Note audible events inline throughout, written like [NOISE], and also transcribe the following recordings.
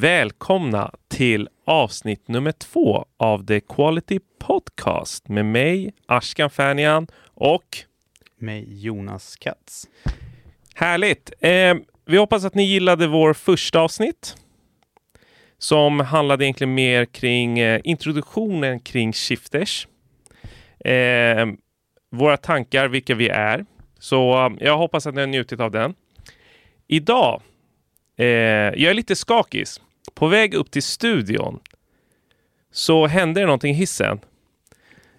Välkomna till avsnitt nummer två av The Quality Podcast med mig, Ashkan Färnian och Med Jonas Katz. Härligt! Eh, vi hoppas att ni gillade vår första avsnitt som handlade egentligen mer kring eh, introduktionen kring shifters. Eh, våra tankar, vilka vi är. Så eh, jag hoppas att ni har njutit av den. Idag, eh, jag är lite skakis. På väg upp till studion så hände det någonting i hissen.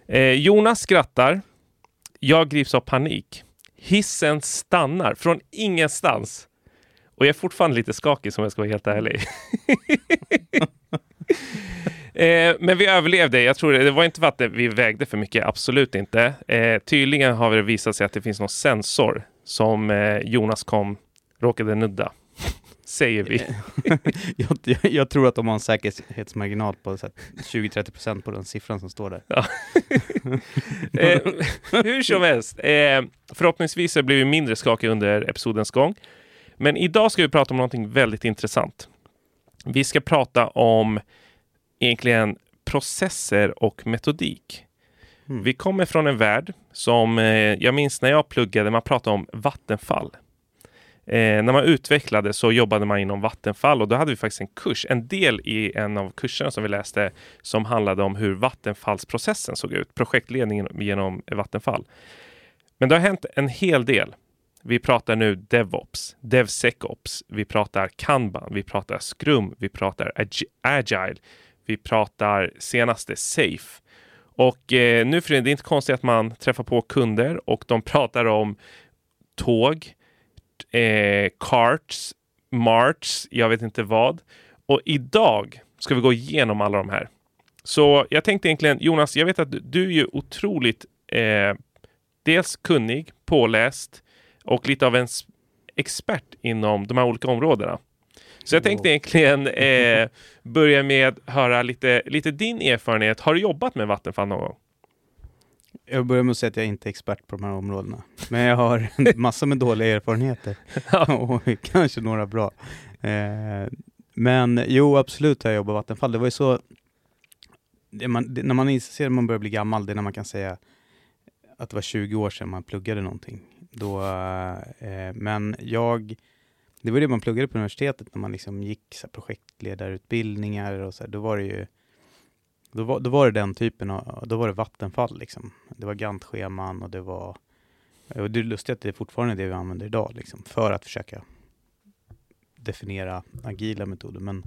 Eh, Jonas skrattar. Jag grips av panik. Hissen stannar från ingenstans. Och jag är fortfarande lite skakig om jag ska vara helt ärlig. [LAUGHS] eh, men vi överlevde. Jag tror det, det var inte för att vi vägde för mycket, absolut inte. Eh, tydligen har det visat sig att det finns någon sensor som eh, Jonas kom råkade nudda. Säger vi. [LAUGHS] jag, jag, jag, tror att de har en säkerhetsmarginal på 20-30% på den siffran som står där. Ja. [LAUGHS] eh, hur som helst, eh, förhoppningsvis blir vi mindre skakiga under episodens gång. Men idag ska vi prata om någonting väldigt intressant. Vi ska prata om egentligen processer och metodik. Mm. Vi kommer från en värld som eh, jag minns när jag pluggade, man pratade om vattenfall. Eh, när man utvecklade så jobbade man inom Vattenfall och då hade vi faktiskt en kurs, en del i en av kurserna som vi läste som handlade om hur Vattenfallsprocessen såg ut, projektledningen genom Vattenfall. Men det har hänt en hel del. Vi pratar nu DevOps, DevSecOps, vi pratar Kanban, vi pratar Scrum, vi pratar Agile, vi pratar senaste Safe. Och eh, nu för det, det är inte konstigt att man träffar på kunder och de pratar om tåg, eh, karts, marts, jag vet inte vad. Och idag ska vi gå igenom alla de här. Så jag tänkte egentligen, Jonas, jag vet att du är ju otroligt eh, dels kunnig, påläst och lite av en expert inom de här olika områdena. Så jag tänkte egentligen [LAUGHS] eh, börja med att höra lite, lite din erfarenhet. Har du jobbat med Vattenfall någon gång? Jag börjar med att säga att jag inte är expert på de här områdena. Men jag har [LAUGHS] massa med dåliga erfarenheter. [LAUGHS] och kanske några bra. Eh, men jo, absolut har jag jobbat Vattenfall. Det var ju så... Det man, det, när man inser att man börjar bli gammal, det är när man kan säga att det var 20 år sedan man pluggade någonting. Då, eh, men jag... Det var det man pluggade på universitetet när man liksom gick så här, projektledarutbildningar och så här, Då var det ju då var, då var det den typen av, då var det vattenfall liksom. Det var Gantt-scheman och det var, och det är lustigt att det är fortfarande det vi använder idag liksom, för att försöka definiera agila metoder. Men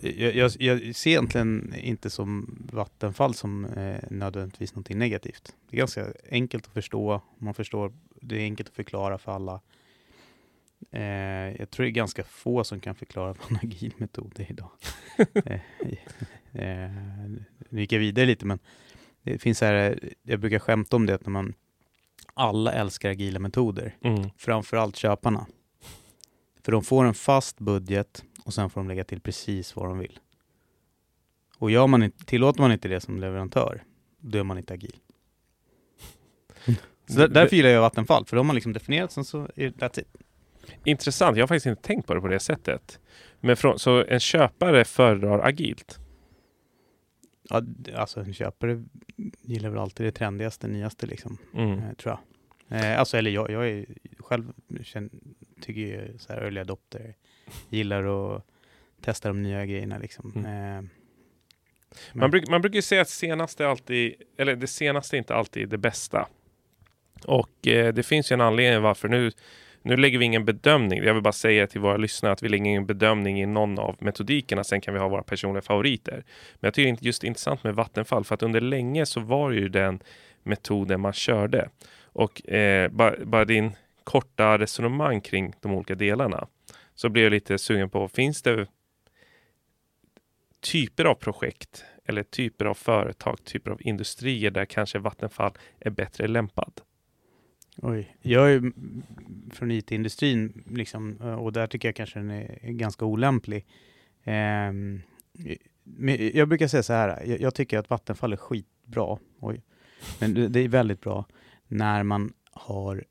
jag, jag, jag ser egentligen inte som vattenfall som eh, nödvändigtvis någonting negativt. Det är ganska enkelt att förstå, man förstår, det är enkelt att förklara för alla. Eh, jag tror det är ganska få som kan förklara [LAUGHS] vad en agil metod är idag. [LAUGHS] eh, eh, nu gick jag vidare lite, men det finns här, jag brukar skämta om det, att när man alla älskar agila metoder, mm. framförallt köparna. För de får en fast budget och sen får de lägga till precis vad de vill. Och gör man inte, tillåter man inte det som leverantör, då är man inte agil. [LAUGHS] Så där, därför gillar jag Vattenfall, för de har liksom definierat, sen så är that's it. Intressant, jag har faktiskt inte tänkt på det på det sättet. Men från, så en köpare föredrar agilt? Ja, alltså en köpare gillar väl alltid det trendigaste, nyaste liksom, mm. eh, tror jag. Eh, alltså, eller jag, jag är själv, känner, tycker ju så här early adopter, gillar att testa de nya grejerna liksom. Mm. Eh, man, bruk, man brukar säga att senaste alltid, eller det senaste är inte alltid det bästa. Och eh, det finns ju en anledning varför nu nu lägger vi ingen bedömning. Jag vill bara säga till våra lyssnare att vi lägger ingen bedömning i någon av metodikerna. Sen kan vi ha våra personliga favoriter. Men jag tycker det är just intressant med Vattenfall för att under länge så var det ju den metoden man körde. Och eh, bara, bara din korta resonemang kring de olika delarna så blir jag lite sugen på, finns det typer av projekt eller typer av företag, typer av industrier där kanske Vattenfall är bättre lämpad? Oj, jag är från IT-industrin liksom, och där tycker jag kanske den är ganska olämplig. Eh, men jag brukar säga så här, jag, jag, tycker att Vattenfall är skitbra, Oj. men det är väldigt bra när man har,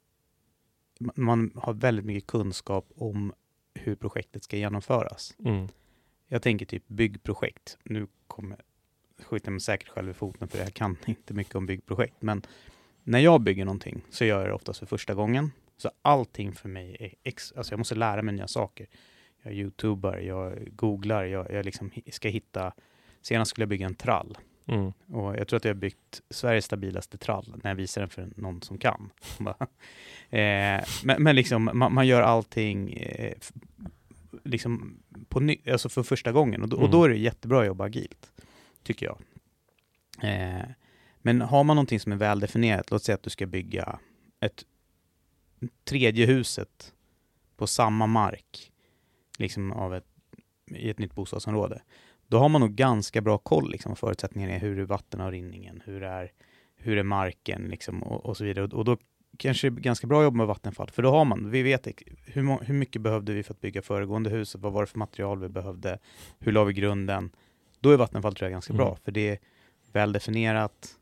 man har väldigt mycket kunskap om hur projektet ska genomföras. Mm. Jag tänker typ byggprojekt. Nu kommer jag skjuta mig säkert själv i foten för jag kan [LAUGHS] inte mycket om byggprojekt. Men när jag bygger någonting så gör jag det oftast för första gången. Så allting för mig är, ex alltså jag måste lära mig nya saker. Jag youtubar, jag googlar, jag, jag liksom ska hitta, senast skulle jag bygga en trall. Mm. Och jag tror att jag har byggt Sveriges stabilaste trall när jag visar den för någon som kan. [LAUGHS] eh, men, men liksom, man, man gör allting eh, liksom på ny, alltså för första gången och då, och då är det jättebra att jobba agilt, tycker jag. Eh, men har man någonting som är väldefinierat, låt säga att du ska bygga ett tredje huset på samma mark, liksom av ett, i ett nytt bostadsområde. Då har man nog ganska bra koll liksom, förutsättningarna är. Hur är vattenavrinningen? Hur är, hur är marken? Liksom, och, och så vidare. Och, och då kanske det är ganska bra jobb med Vattenfall, för då har man, vi vet hur, hur mycket behövde vi för att bygga föregående huset, vad var det för material vi behövde, hur la vi grunden? Då är Vattenfall tror jag ganska mm. bra, för det är väl definierat,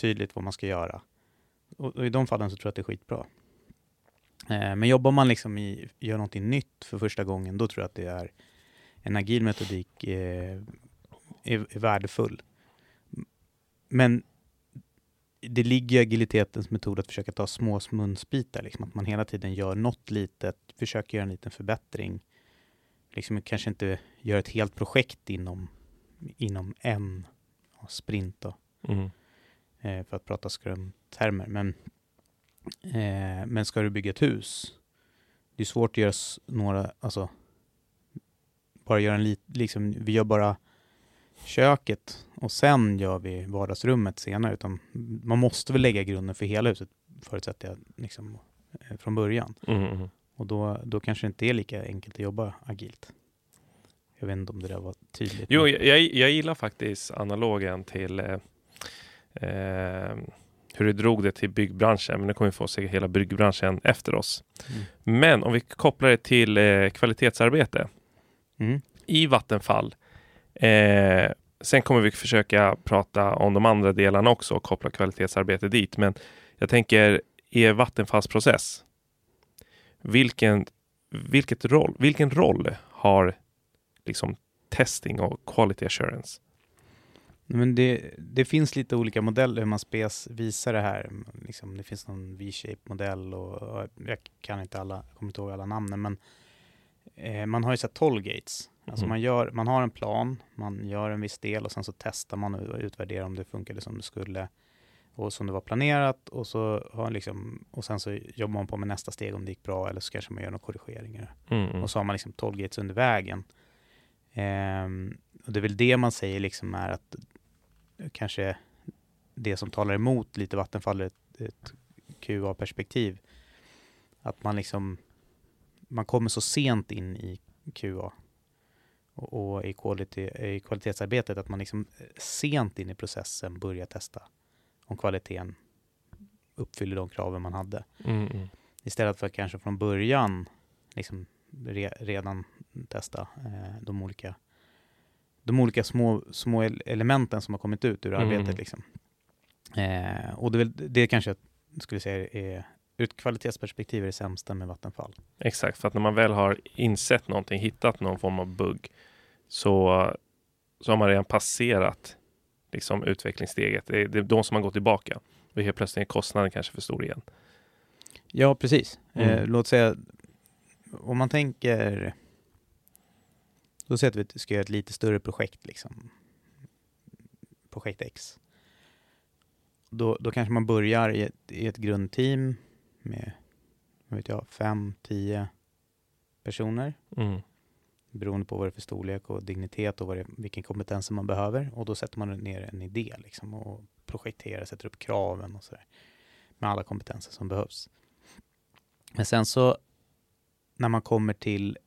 tydligt vad man ska göra. Och, och i de fallen så tror jag att det är skitbra. Eh, men jobbar man liksom i, gör någonting nytt för första gången, då tror jag att det är en agil metodik eh, är, är värdefull. Men det ligger i agilitetens metod att försöka ta små munsbitar, liksom, att man hela tiden gör något litet, försöker göra en liten förbättring. Liksom kanske inte gör ett helt projekt inom, inom en sprint då, mm eh, för att prata scrum-termer. Men, eh, men ska du bygga ett hus, det är svårt att göra några, alltså bara göra en lit, liksom, vi gör bara köket och sen gör vi vardagsrummet senare. Utan man måste väl lägga grunden för hela huset, förutsätter jag, liksom, eh, från början. Mm, mm. Och då, då kanske det inte är lika enkelt att jobba agilt. Jag vet inte om det där var tydligt. Jo, jag, jag gillar faktiskt analogen till eh, hur du drog det till byggbranschen. Men nu kommer vi få se hela byggbranschen efter oss. Mm. Men om vi kopplar det till eh, kvalitetsarbete. Mm. I Vattenfall Eh, sen kommer vi försöka prata om de andra delarna också och koppla kvalitetsarbete dit. Men jag tänker er vattenfallsprocess. Vilken, vilket roll, vilken roll har liksom testing och quality assurance? Men det, det finns lite olika modeller hur man spes visar det här. Liksom, det finns någon V-shape modell och, och, jag kan inte alla, kommer inte ihåg alla namnen, men eh, man har ju sett tollgates Alltså mm. man, gör, man har en plan, man gör en viss del och sen så testar man och utvärderar om det funkade som det skulle och som det var planerat och, så har liksom, och sen så jobbar man på med nästa steg om det gick bra eller så kanske man gör några korrigeringar. Mm. mm. Och så har man liksom tollgates under vägen. Ehm, och det är väl det man säger liksom är att kanske det som talar emot lite Vattenfall ett, ett QA-perspektiv. Att man liksom man kommer så sent in i QA och, i, quality, i kvalitetsarbetet att man liksom eh, sent in i processen börjar testa om kvaliteten uppfyller de kraven man hade. Mm, mm. Istället för att kanske från början liksom re, redan testa eh, de olika de olika små, små elementen som har kommit ut ur mm. arbetet. Liksom. Eh, och det, det kanske jag skulle säga är ur ett kvalitetsperspektiv är det sämsta med Vattenfall. Exakt, för att när man väl har insett någonting, hittat någon form av bugg, så, så har man redan passerat liksom, utvecklingssteget. Det är, det är de som har gått tillbaka. Och helt plötsligt är kostnaden kanske för stor igen. Ja, precis. Mm. Eh, låt säga, om man tänker, låt säga att vi ska göra ett lite större projekt, liksom. projekt X. Då, då kanske man börjar i ett, i ett grundteam med, vad vet jag, fem, tio personer. Mm beroende på vad det är för storlek och dignitet och vad det, vilken kompetens man behöver. Och då sätter man ner en idé liksom och projekterar, sätter upp kraven och sådär. Med alla kompetenser som behövs. Men sen så när man kommer till,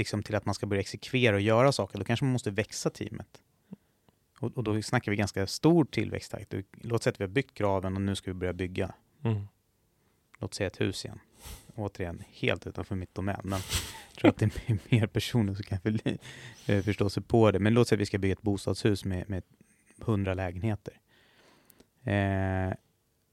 liksom till att man ska börja exekvera och göra saker, då kanske man måste växa teamet. Och, och då snackar vi ganska stor tillväxttakt. Låt säga att vi har byggt kraven och nu ska vi börja bygga. Mm. Låt säga ett hus igen återigen helt utanför mitt domän, men jag [LAUGHS] tror att det är mer personer som kan eh, förstå sig på det. Men låt säga att vi ska bygga ett bostadshus med, med 100 lägenheter. Eh,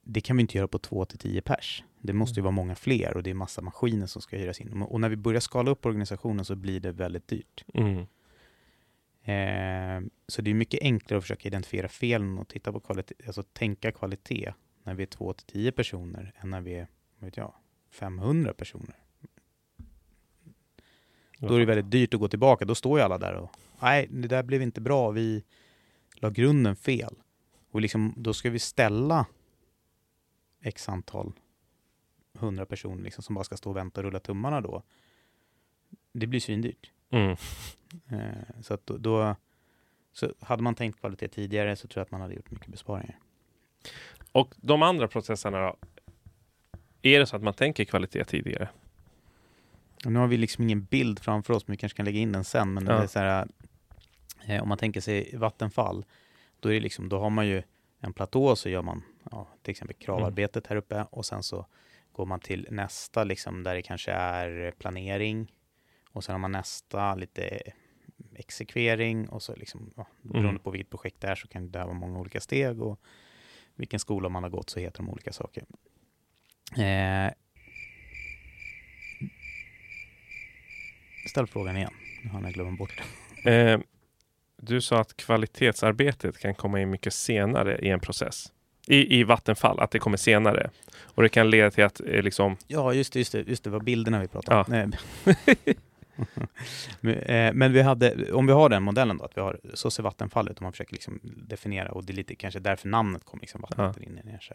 det kan vi inte göra på två till tio pers. Det måste ju vara många fler och det är massa maskiner som ska hyras in. Och när vi börjar skala upp organisationen så blir det väldigt dyrt. Mm. Eh, så det är mycket enklare att försöka identifiera felen och titta på kvalitet, alltså tänka kvalitet när vi är två till tio personer än när vi är, vet jag, 500 personer. Då är det väldigt dyrt att gå tillbaka. Då står ju alla där och nej, det där blev inte bra. Vi la grunden fel. Och liksom, då ska vi ställa x antal hundra personer liksom, som bara ska stå och vänta och rulla tummarna då. Det blir svindyrt. Mm. Eh, så att då, då, så hade man tänkt kvalitet tidigare så tror jag att man hade gjort mycket besparingar. Och de andra processerna då? Är det så att man tänker kvalitet tidigare? Och nu har vi liksom ingen bild framför oss, men vi kanske kan lägga in den sen. Men Ja. det är så här, eh, om man tänker sig vattenfall, då, är det liksom, då har man ju en platå så gör man ja, till exempel kravarbetet här uppe och sen så går man till nästa liksom, där det kanske är planering och sen har man nästa lite exekvering och så liksom, ja, beroende Mm. på vilket projekt det är så kan det vara många olika steg och vilken skola man har gått så heter de olika saker. Eh, ställ frågan igen. Nu har jag glömt bort det. Eh, du sa att kvalitetsarbetet kan komma in mycket senare i en process. I, I Vattenfall, att det kommer senare. Och det kan leda till att eh, liksom, Ja, just det, just det, just det var bilderna vi pratade om. Ja. [LAUGHS] Men, eh, men vi hade, om vi har den modellen då, att vi har, så ser Vattenfall ut, om man försöker liksom definiera, och det är lite kanske därför namnet kom liksom Vattenfall in i det. kanske.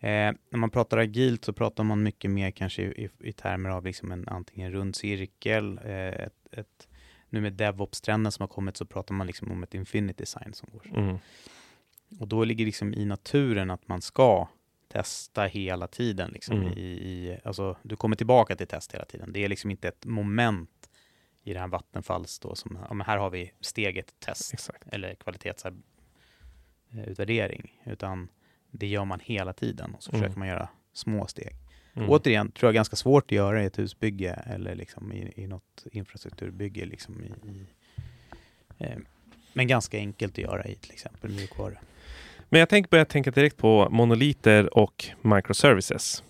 Eh, när man pratar agilt så pratar man mycket mer kanske i, i, i termer av liksom en antingen rund cirkel, eh, ett, ett, nu med DevOps-trenden som har kommit så pratar man liksom om ett infinity design som går. mm, Och då ligger liksom i naturen att man ska testa hela tiden. Liksom Mm. i, i, alltså, du kommer tillbaka till test hela tiden. Det är liksom inte ett moment i det här Vattenfalls då, som ja, men här har vi steget test exakt. eller kvalitetsutvärdering, utan det gör man hela tiden och så Mm. försöker man göra små steg. Mm. Återigen, tror jag ganska svårt att göra i ett husbygge eller liksom i, i något infrastrukturbygge. Liksom i, i, eh, men ganska enkelt att göra i till exempel mjukvara. Men jag tänker börja tänka direkt på monoliter och microservices.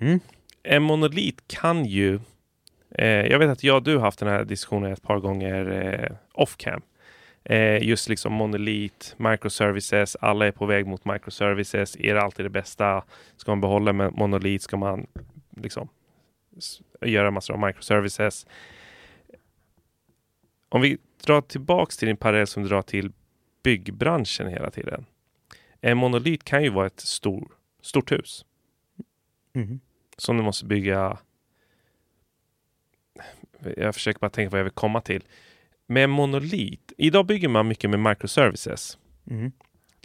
Mm. En monolit kan ju, eh, jag vet att jag och du har haft den här diskussionen ett par gånger eh, off-cam. Eh, just liksom monolit, microservices, alla är på väg mot microservices. Är det alltid det bästa? Ska man behålla med monolit? Ska man liksom göra massor av microservices? Om vi drar tillbaks till din parallell som du drar till byggbranschen hela tiden. En monolit kan ju vara ett stor, stort hus Mhm. som du måste bygga. Jag försöker bara tänka vad jag vill komma till. Med monolit. Idag bygger man mycket med microservices. Mhm.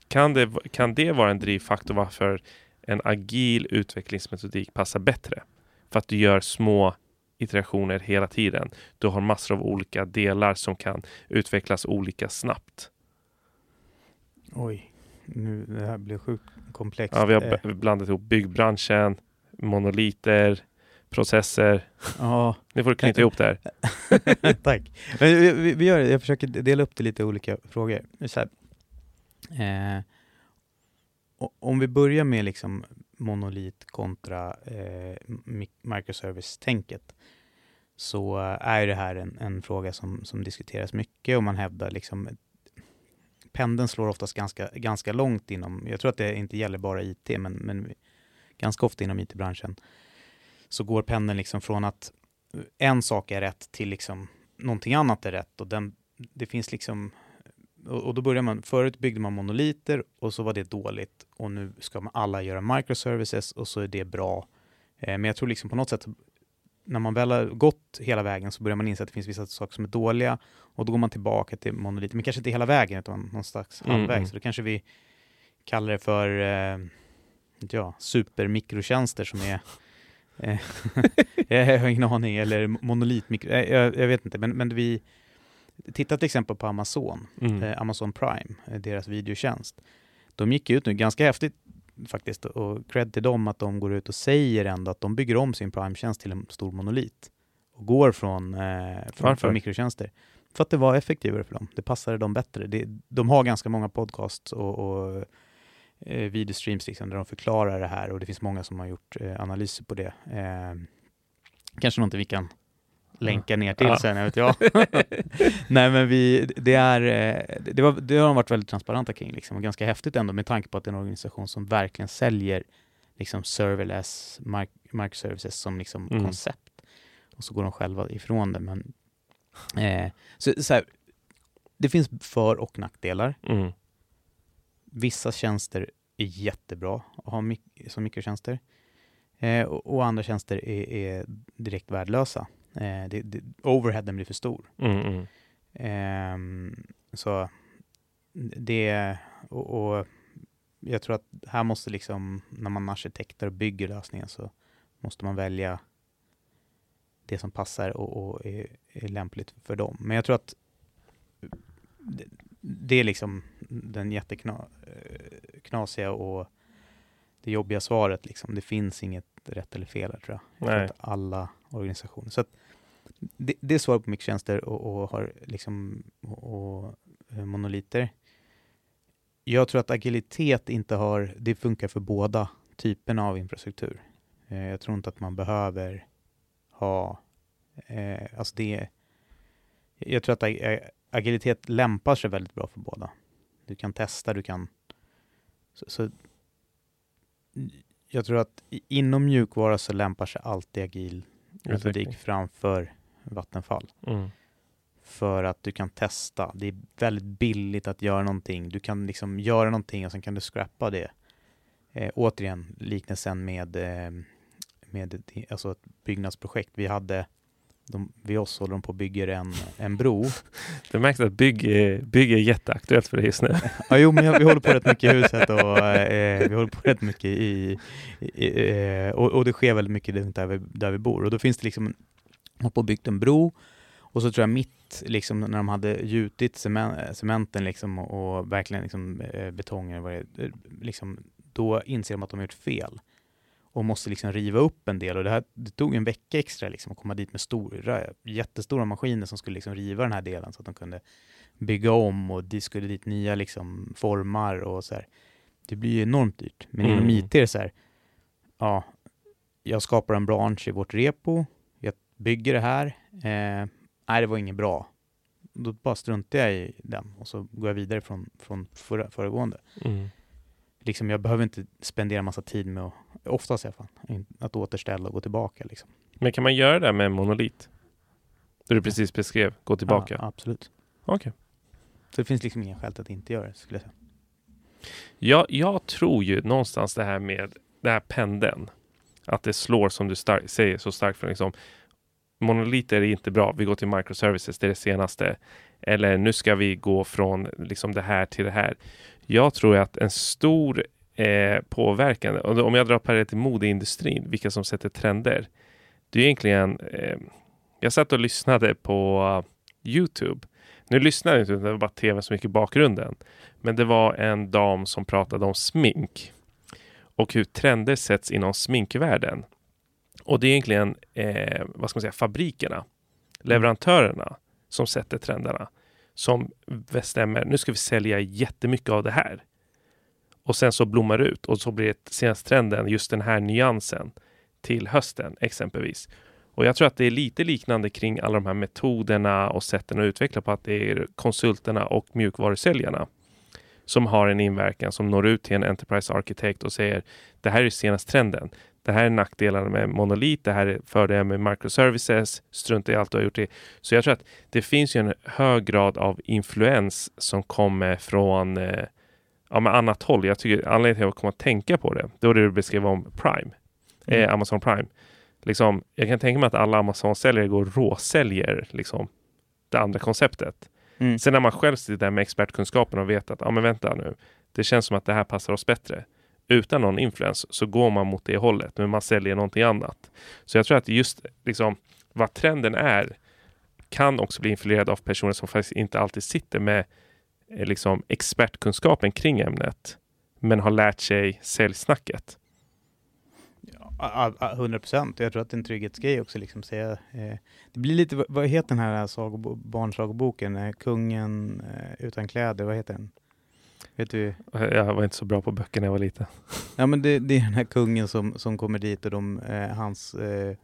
Kan det, kan det vara en drivfaktor varför en agil utvecklingsmetodik passar bättre? För att du gör små iterationer hela tiden. Du har massor av olika delar som kan utvecklas olika snabbt. Oj, nu, det här blir sjukt komplext. Ja, vi har Eh, blandat ihop byggbranschen, monoliter, processer. ja, [LAUGHS] Nu får du knyta ihop det här. [LAUGHS] tack. Men vi, vi, gör det, jag försöker dela upp det lite olika frågor. Så. Eh, om vi börjar med liksom monolit kontra eh, mi- microservice-tänket så är det här en, en fråga som, som diskuteras mycket och man hävdar liksom pendeln slår oftast ganska, ganska långt inom, jag tror att det inte gäller bara IT, men, men ganska ofta inom IT-branschen, så går pendeln liksom från att en sak är rätt till liksom någonting annat är rätt och den, det finns liksom och, och då börjar man, förut byggde man monoliter och så var det dåligt och nu ska man alla göra microservices och så är det bra. Eh, men jag tror liksom på något sätt när man väl har gått hela vägen så börjar man inse att det finns vissa saker som är dåliga och då går man tillbaka till monoliter, men kanske inte hela vägen utan någonstans Mm, halvvägs. mm. Så då kanske vi kallar det för eh, jag, supermikrotjänster som är [LAUGHS] jag har ingen aning, eller monolitmikro, eh, jag, jag vet inte, men, men vi tittar till exempel på Amazon, Mm. eh, Amazon Prime, eh, deras videotjänst. De gick ut nu ganska häftigt faktiskt och cred till dem att de går ut och säger ändå att de bygger om sin Prime-tjänst till en stor monolit och går från, eh, från, från mikrotjänster. För att det var effektivare för dem. Det passade dem bättre. Det, de har ganska många podcasts och, och eh, videostreams liksom, där de förklarar det här och det finns många som har gjort eh, analyser på det. Eh, kanske någonting vi kan länka ner till Ja. sen, jag vet [LAUGHS] jag. [LAUGHS] Nej men vi, det är, eh, det, var, det har de varit väldigt transparenta kring liksom, och ganska häftigt ändå med tanke på att det är en organisation som verkligen säljer liksom serverless mic microservices som liksom Mm. koncept. Och så går de själva ifrån det. Men, eh, så, så här, det finns för och nackdelar. Mm. Vissa tjänster är jättebra att ha mik- som mikrotjänster. Eh, och, och andra tjänster är, är direkt värdelösa. Eh, det, det, overheaden blir för stor. Mm, mm. Ehm, så det, och, och jag tror att här måste liksom, när man arkitekter och bygger lösningen så måste man välja det som passar och, och är, är lämpligt för dem. Men jag tror att det, är liksom den jätteknasiga och det jobbiga svaret. Liksom. Det finns inget rätt eller fel här, tror jag. jag tror att alla organisationer. Så det, det är svar på mikrotjänster och, och har liksom och, och eh, monoliter. Jag tror att agilitet inte har, det funkar för båda typerna av infrastruktur. Eh, jag tror inte att man behöver ha, eh, alltså det, jag tror att agilitet lämpar sig väldigt bra för båda. Du kan testa, du kan, så, så jag tror att inom mjukvara så lämpar sig alltid agil metodik framför Vattenfall. Mm. För att du kan testa. Det är väldigt billigt att göra någonting. Du kan liksom göra någonting och sen kan du scrappa det. Eh, återigen, liknelsen med, eh, med alltså ett byggnadsprojekt. Vi hade, de, vid oss håller de på och bygger en, en bro. [LAUGHS] Du märkte att bygg, bygg är jätteaktuellt för dig just nu. [LAUGHS] Ja, jo, men vi håller på rätt mycket i [LAUGHS] huset och eh, vi håller på rätt mycket i, i eh, och, och det sker väldigt mycket där vi, där vi bor. Och då finns det liksom, de har på och byggt en bro och så tror jag mitt, liksom när de hade gjutit cemen, cementen liksom och, och verkligen liksom eh, betongen, eh, liksom, då inser de att de har gjort fel och måste liksom riva upp en del. Och det, här, det tog en vecka extra liksom att komma dit med stora, jättestora maskiner som skulle liksom riva den här delen så att de kunde bygga om och det skulle dit nya liksom formar och så här. Det blir ju enormt dyrt. Men inom Mm. IT är det så här, ja, jag skapar en bransch i vårt repo, jag bygger det här, eh, nej det var inget bra. Då bara struntar jag i den och så går jag vidare från, från förra, föregående. Mm. Liksom, jag behöver inte spendera massa tid med att, oftast i alla fall, att återställa och gå tillbaka. Liksom. Men kan man göra det med monolit? Det du precis beskrev, gå tillbaka. Ja, absolut. Okej. Så det finns liksom ingen skäl till att inte göra det, skulle jag säga. Jag, jag tror ju någonstans det här med det här pendeln. Att det slår som du stark, säger så starkt för liksom monoliter är inte bra. Vi går till microservices, det är det senaste. Eller nu ska vi gå från liksom det här till det här. Jag tror att en stor eh, påverkan, om jag drar parallell till modeindustrin, vilka som sätter trender. Det är egentligen, eh, jag satt och lyssnade på Youtube. Nu lyssnade jag inte, det var bara tv som gick i bakgrunden. Men det var en dam som pratade om smink och hur trender sätts inom sminkvärlden. Och det är egentligen, eh, vad ska man säga, fabrikerna, leverantörerna som sätter trenderna. Som bestämmer, nu ska vi sälja jättemycket av det här. Och sen så blommar det ut och så blir det senaste trenden just den här nyansen till hösten exempelvis. Och jag tror att det är lite liknande kring alla de här metoderna och sätten att utveckla på att det är konsulterna och mjukvarusäljarna som har en inverkan som når ut till en Enterprise Architect och säger det här är senaste trenden. Det här är nackdelarna med monolit, det här är fördelar med microservices, strunta i allt du har gjort det. Så jag tror att det finns ju en hög grad av influens som kommer från eh, ja, med annat håll. Jag tycker anledningen till att jag kommer att tänka på det, det var det du beskrev om Prime, Mm. eh, Amazon Prime. Liksom, jag kan tänka mig att alla Amazon-säljare går och råsäljer liksom, det andra konceptet. Mm. Sen när man själv sitter där med expertkunskapen och vet att, ja men vänta nu, det känns som att det här passar oss bättre. Utan någon influens så går man mot det hållet, men man säljer någonting annat. Så jag tror att just liksom vad trenden är kan också bli influerad av personer som faktiskt inte alltid sitter med eh, liksom expertkunskapen kring ämnet, men har lärt sig säljsnacket. Ja, a- 100 procent. Jag tror att det är en trygghetsgrej också. Liksom, säga, eh, det blir lite, vad- heter den här sagobo- barnsagoboken? Eh, kungen eh, utan kläder, vad heter den? Vet du? Jag var inte så bra på böcker när jag var liten. [LAUGHS] Ja men det, det är den här kungen som, som kommer dit och de, eh, hans eh,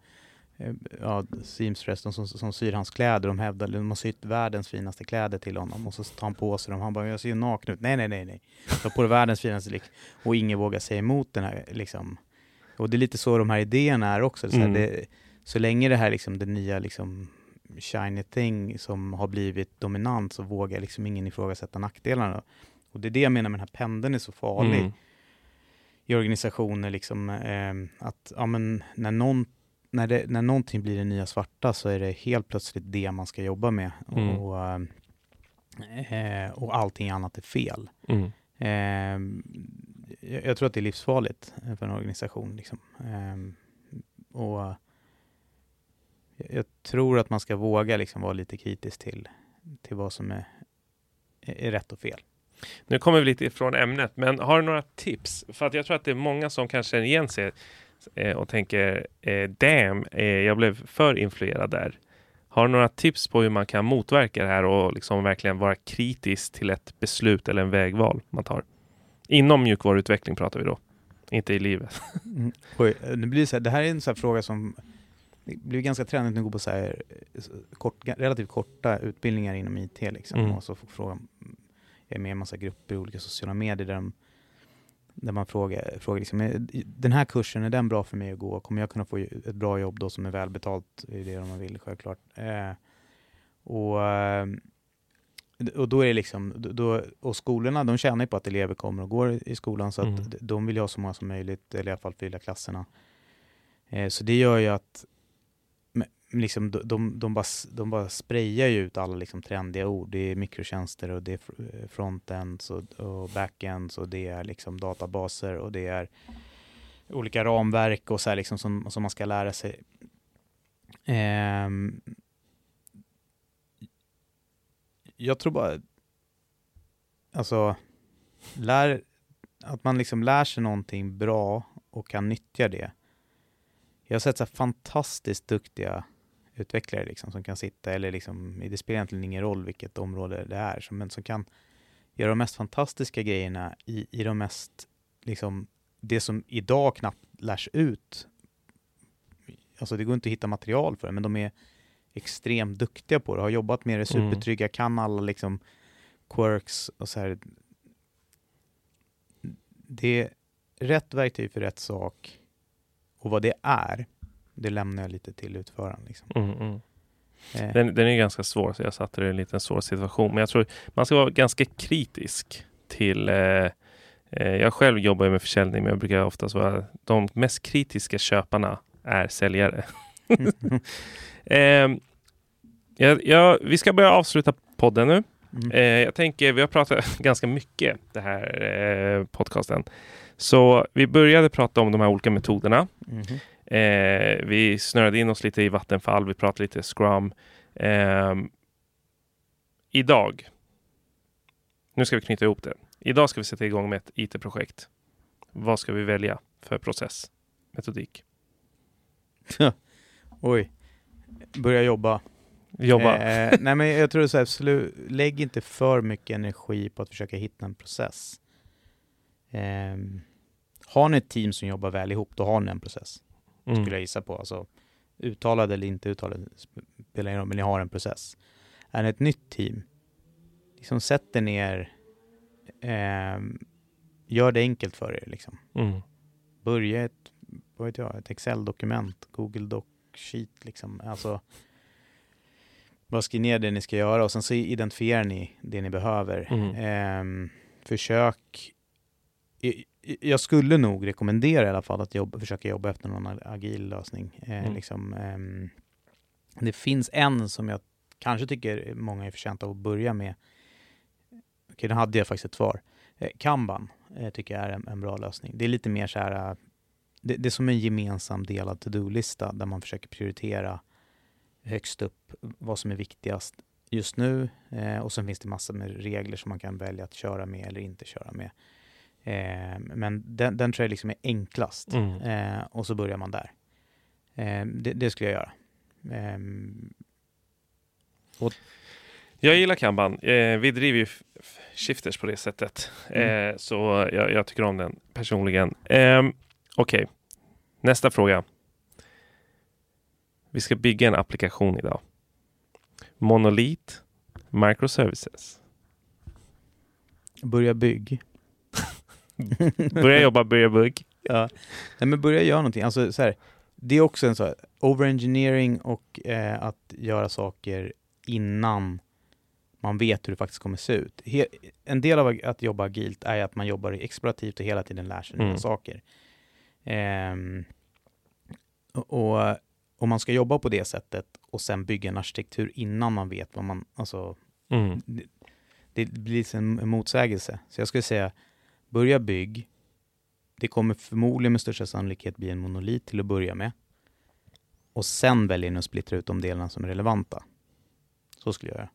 eh ja, seamstress, de som, som syr hans kläder, de hävdar de har sytt världens finaste kläder till honom och så tar han på sig dem. Han bara, jag ser ju naken ut. Nej, nej, nej, nej. Ta på dig världens finaste lik. Och ingen vågar säga emot den här liksom. Och det är lite så de här idéerna är också. Så, mm. det, så länge det här liksom, det nya liksom shiny thing som har blivit dominant så vågar liksom ingen ifrågasätta nackdelarna. Och det är det jag menar med den här pendeln är så farlig mm. i organisationer. Liksom, eh, att ja, men när, någon, när, det, när någonting blir det nya svarta så är det helt plötsligt det man ska jobba med. Mm. Och, eh, och allting annat är fel. Mm. Eh, jag, jag, tror att det är livsfarligt för en organisation. Liksom. Ehm, och jag tror att man ska våga liksom vara lite kritisk till, till vad som är, är rätt och fel. Nu kommer vi lite ifrån ämnet, men har du några tips? För att jag tror att det är många som kan känna igen sig eh, och tänker eh, damn, eh, jag blev för influerad där. Har du några tips på hur man kan motverka det här och liksom verkligen vara kritisk till ett beslut eller en vägval man tar? Inom mjukvaruutveckling pratar vi då, inte i livet. [LAUGHS] Mm. Oj, det, blir så här, det här är en sån fråga som det blir ganska trendigt att gå på så här, kort, relativt korta utbildningar inom IT. Liksom, mm. och så får frågan jag är med i en massa grupper i olika sociala medier där, de, där man frågar, frågar liksom, den här kursen, är den bra för mig att gå? Kommer jag kunna få ett bra jobb då som är välbetalt? Det är det man vill självklart. Eh, och, eh, och då är det liksom, då, och skolorna de tjänar ju på att elever kommer och går i skolan så att mm. de vill ha så många som möjligt, eller i alla fall fylla klasserna. Eh, så det gör ju att liksom, de, de, de, bara, de bara sprayar ju ut alla liksom trendiga ord. Det är mikrotjänster och det är eh, frontends och, och backends och det är liksom databaser och det är olika ramverk och så liksom som, som man ska lära sig. Um, jag tror bara, alltså, lär, att man liksom lär sig någonting bra och kan nyttja det. Jag har sett så fantastiskt duktiga utvecklare liksom, som kan sitta, eller liksom, det spelar egentligen ingen roll vilket område det är, men som kan göra de mest fantastiska grejerna i, i de mest, liksom, det som idag knappt lärs ut. Alltså det går inte att hitta material för det, men de är extremt duktiga på det, har jobbat med det mm. supertrygga, mm. kan alla liksom quirks och så här. Det är rätt verktyg för rätt sak och vad det är det lämnar jag lite till utföraren. Liksom. Mm, mm. Eh. Den, den, är ganska svår, så jag satte det i en liten svår situation. Men jag tror man ska vara ganska kritisk till eh, eh, jag själv jobbar med försäljning, men jag brukar oftast vara de mest kritiska köparna är säljare. [LAUGHS] eh, jag, jag, vi ska börja avsluta podden nu. Mm. Eh, jag tänker, vi har pratat [LAUGHS] ganska mycket det här eh, podcasten. Så vi började prata om de här olika metoderna. Mm. Eh, vi snurrade in oss lite i Vattenfall, vi pratade lite Scrum. Eh, idag, nu ska vi knyta ihop det. Idag ska vi sätta igång med ett IT-projekt. Vad ska vi välja för process, metodik? [LAUGHS] Oj, börja jobba. Jobba? Eh, nej men jag tror så här, slu, lägg inte för mycket energi på att försöka hitta en process. Eh, har ni ett team som jobbar väl ihop, då har ni en process mm. skulle jag gissa på. Alltså, uttalad eller inte uttalad spelar ingen roll, men ni har en process. Är ni ett nytt team, liksom sätt er ner, eh, gör det enkelt för er. Liksom. Mm. Börja ett, vad vet jag, ett Excel-dokument, Google Doc Sheet. Liksom. Alltså, bara skriv ner det ni ska göra och sen så identifierar ni det ni behöver. Mm. Eh, försök jag skulle nog rekommendera i alla fall att jobba, försöka jobba efter någon agil lösning. Eh, mm. liksom, eh, det finns en som jag kanske tycker många är förtjänta av att börja med. Okej, den hade jag faktiskt ett svar. Eh, Kanban eh, tycker jag är en, en, bra lösning. Det är lite mer så här, det, det är som en gemensam delad to-do-lista där man försöker prioritera högst upp vad som är viktigast just nu eh, och sen finns det massor med regler som man kan välja att köra med eller inte köra med. Eh, men den, den tror jag liksom är enklast. Mm. Eh, och så börjar man där. Eh, det, det, skulle jag göra. Ehm, och Jag gillar kanban. Eh, vi driver ju shifters på det sättet. Mm. Eh, så jag, jag tycker om den personligen. Okej, nästa fråga. Vi ska bygga en applikation idag. Monolit, microservices. Börja bygg. Börja jobba, börja bugg. Ja. Nej men börja göra någonting. Alltså, så här, det är också en så här, overengineering och eh, att göra saker innan man vet hur det faktiskt kommer se ut. He en del av att jobba agilt är att man jobbar explorativt och hela tiden lär sig nya Mm. saker. Ehm, och, om man ska jobba på det sättet och sen bygga en arkitektur innan man vet vad man, alltså Mm. det, det blir en motsägelse. Så jag skulle säga, börja bygg. Det kommer förmodligen med största sannolikhet bli en monolit till att börja med. Och sen väljer ni att splittra ut de delarna som är relevanta. Så skulle jag göra.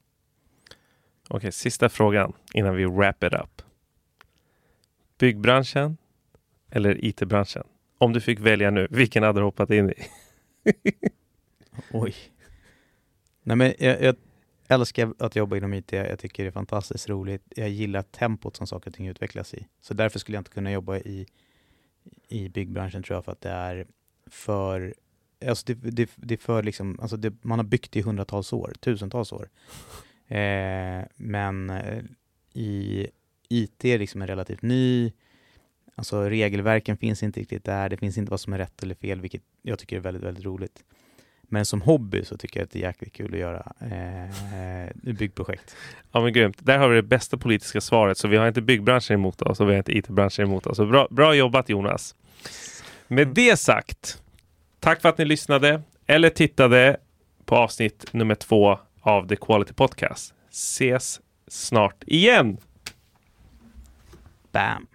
Okej, sista frågan innan vi wrap it up. Byggbranschen eller IT-branschen? Om du fick välja nu, vilken hade du hoppat in i? [LAUGHS] Oj. Nej men jag, jag älskar att jobba inom IT. Jag tycker det är fantastiskt roligt. Jag gillar tempot som saker och ting utvecklas i. Så därför skulle jag inte kunna jobba i, i byggbranschen tror jag för att det är för Alltså det, det, det för liksom, alltså det, man har byggt i hundratals år, tusentals år. [LAUGHS] Eh, men eh, i IT är liksom en relativt ny, alltså regelverken finns inte riktigt där, det finns inte vad som är rätt eller fel, vilket jag tycker är väldigt, väldigt roligt. Men som hobby så tycker jag att det är jäkligt kul att göra eh, byggprojekt. Ja men grymt. Där har vi det bästa politiska svaret. Så vi har inte byggbranschen emot oss och vi har inte IT-branschen emot oss. Så bra, bra jobbat Jonas. Med det sagt, tack för att ni lyssnade eller tittade på avsnitt nummer två av The Quality Podcast. Ses snart igen! Bam!